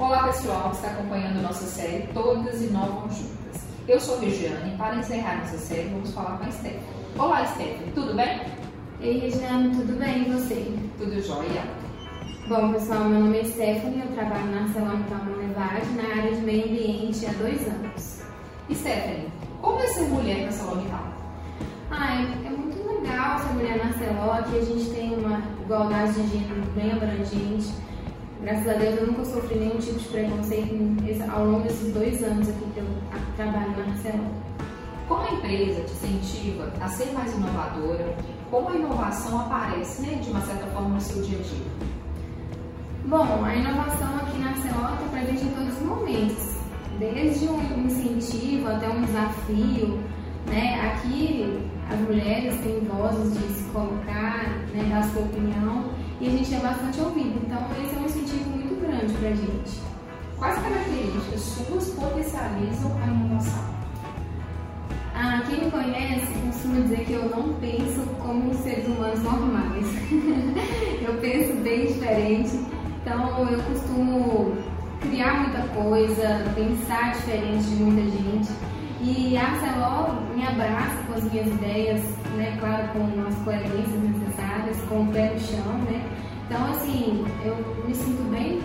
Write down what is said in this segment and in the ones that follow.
Olá pessoal que está acompanhando nossa série Todas Inovam Juntas. Eu sou Regiane e para encerrar nossa série vamos falar com a Stephanie. Olá Stephanie, tudo bem? Ei Regiane, tudo bem e você? Tudo jóia. Bom pessoal, meu nome é Stephanie, eu trabalho na Arcelor Nevade na área de meio ambiente há dois anos. Stephanie, como é ser mulher na Salonital? Ah, é, é, muito legal ser mulher na Celó, aqui a gente tem uma igualdade de gênero bem abrangente Graças a Deus eu nunca sofri nenhum tipo de preconceito ao longo desses dois anos aqui que eu trabalho na Barcelona. Como a empresa te incentiva a ser mais inovadora? Como a inovação aparece, né, de uma certa forma, no seu dia a dia? Bom, a inovação aqui na Celota está presente em todos os momentos, desde um incentivo até um desafio. Né? Aqui as mulheres têm vozes de se colocar, né, dar sua opinião e a gente é bastante ouvido. Então, esse é grande para a gente. Quais características suas potencializam a inovação? Ah, quem me conhece costuma dizer que eu não penso como seres humanos normais. eu penso bem diferente. Então, eu costumo criar muita coisa, pensar diferente de muita gente. E a Arcelor me abraça com as minhas ideias, né, claro, com as coerências necessárias, com o pé no chão, né. Então, assim, eu me sinto bem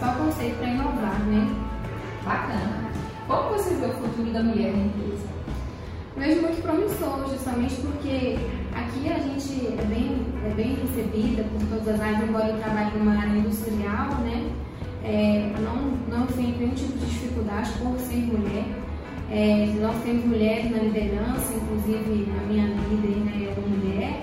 principal conceito para inovar, né. Bacana. Como você vê o futuro da mulher na empresa? Vejo muito promissor, justamente porque aqui a gente é bem, é bem recebida por todas as áreas, embora eu trabalhe numa área industrial, né? é, não, não tem nenhum tipo de dificuldade por ser mulher. É, nós temos mulheres na liderança, inclusive a minha líder né, é mulher,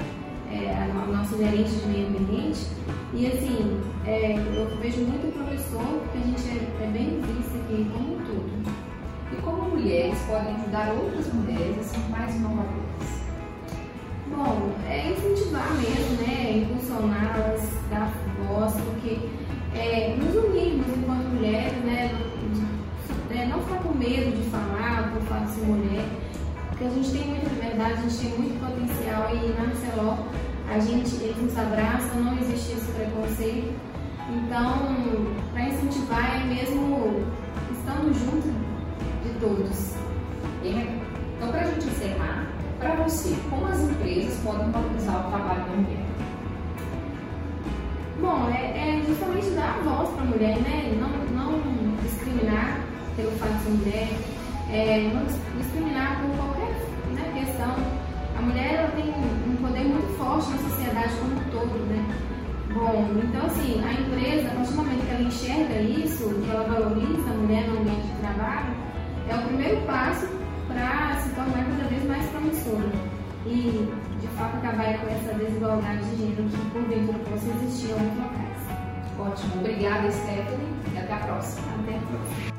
é, a nossa gerente de meio ambiente. E assim, é, eu vejo muito professor porque a gente é, é bem vista aqui como tudo. E como mulheres podem ajudar outras mulheres a ser mais inovadoras? Bom, é incentivar mesmo, né? Impulsioná-las, dar voz, porque é, nos unirmos enquanto mulheres, né? É, não ficar com medo de falar por fato de ser mulher, porque a gente tem muita liberdade, a gente tem muito potencial e na Arcelor a gente, eles nos abraçam, não existe esse preconceito. Então, incentivar é mesmo estando junto de todos. Então, para a gente encerrar, para você, como as empresas podem valorizar o trabalho da mulher? Bom, é, é justamente dar voz para a mulher, né? Não, não discriminar pelo fato de ser mulher, é, não discriminar por qualquer né, questão. A mulher ela tem um poder muito forte na sociedade como um todo, né? Bom, então assim, a empresa, a partir do momento que ela enxerga isso, que ela valoriza a mulher no ambiente de trabalho, é o primeiro passo para se tornar cada vez mais promissora. E de fato acabar com essa desigualdade de gênero que porventura possa existir em alguns locais. Ótimo, obrigada Stephanie e até a próxima. Até a próxima.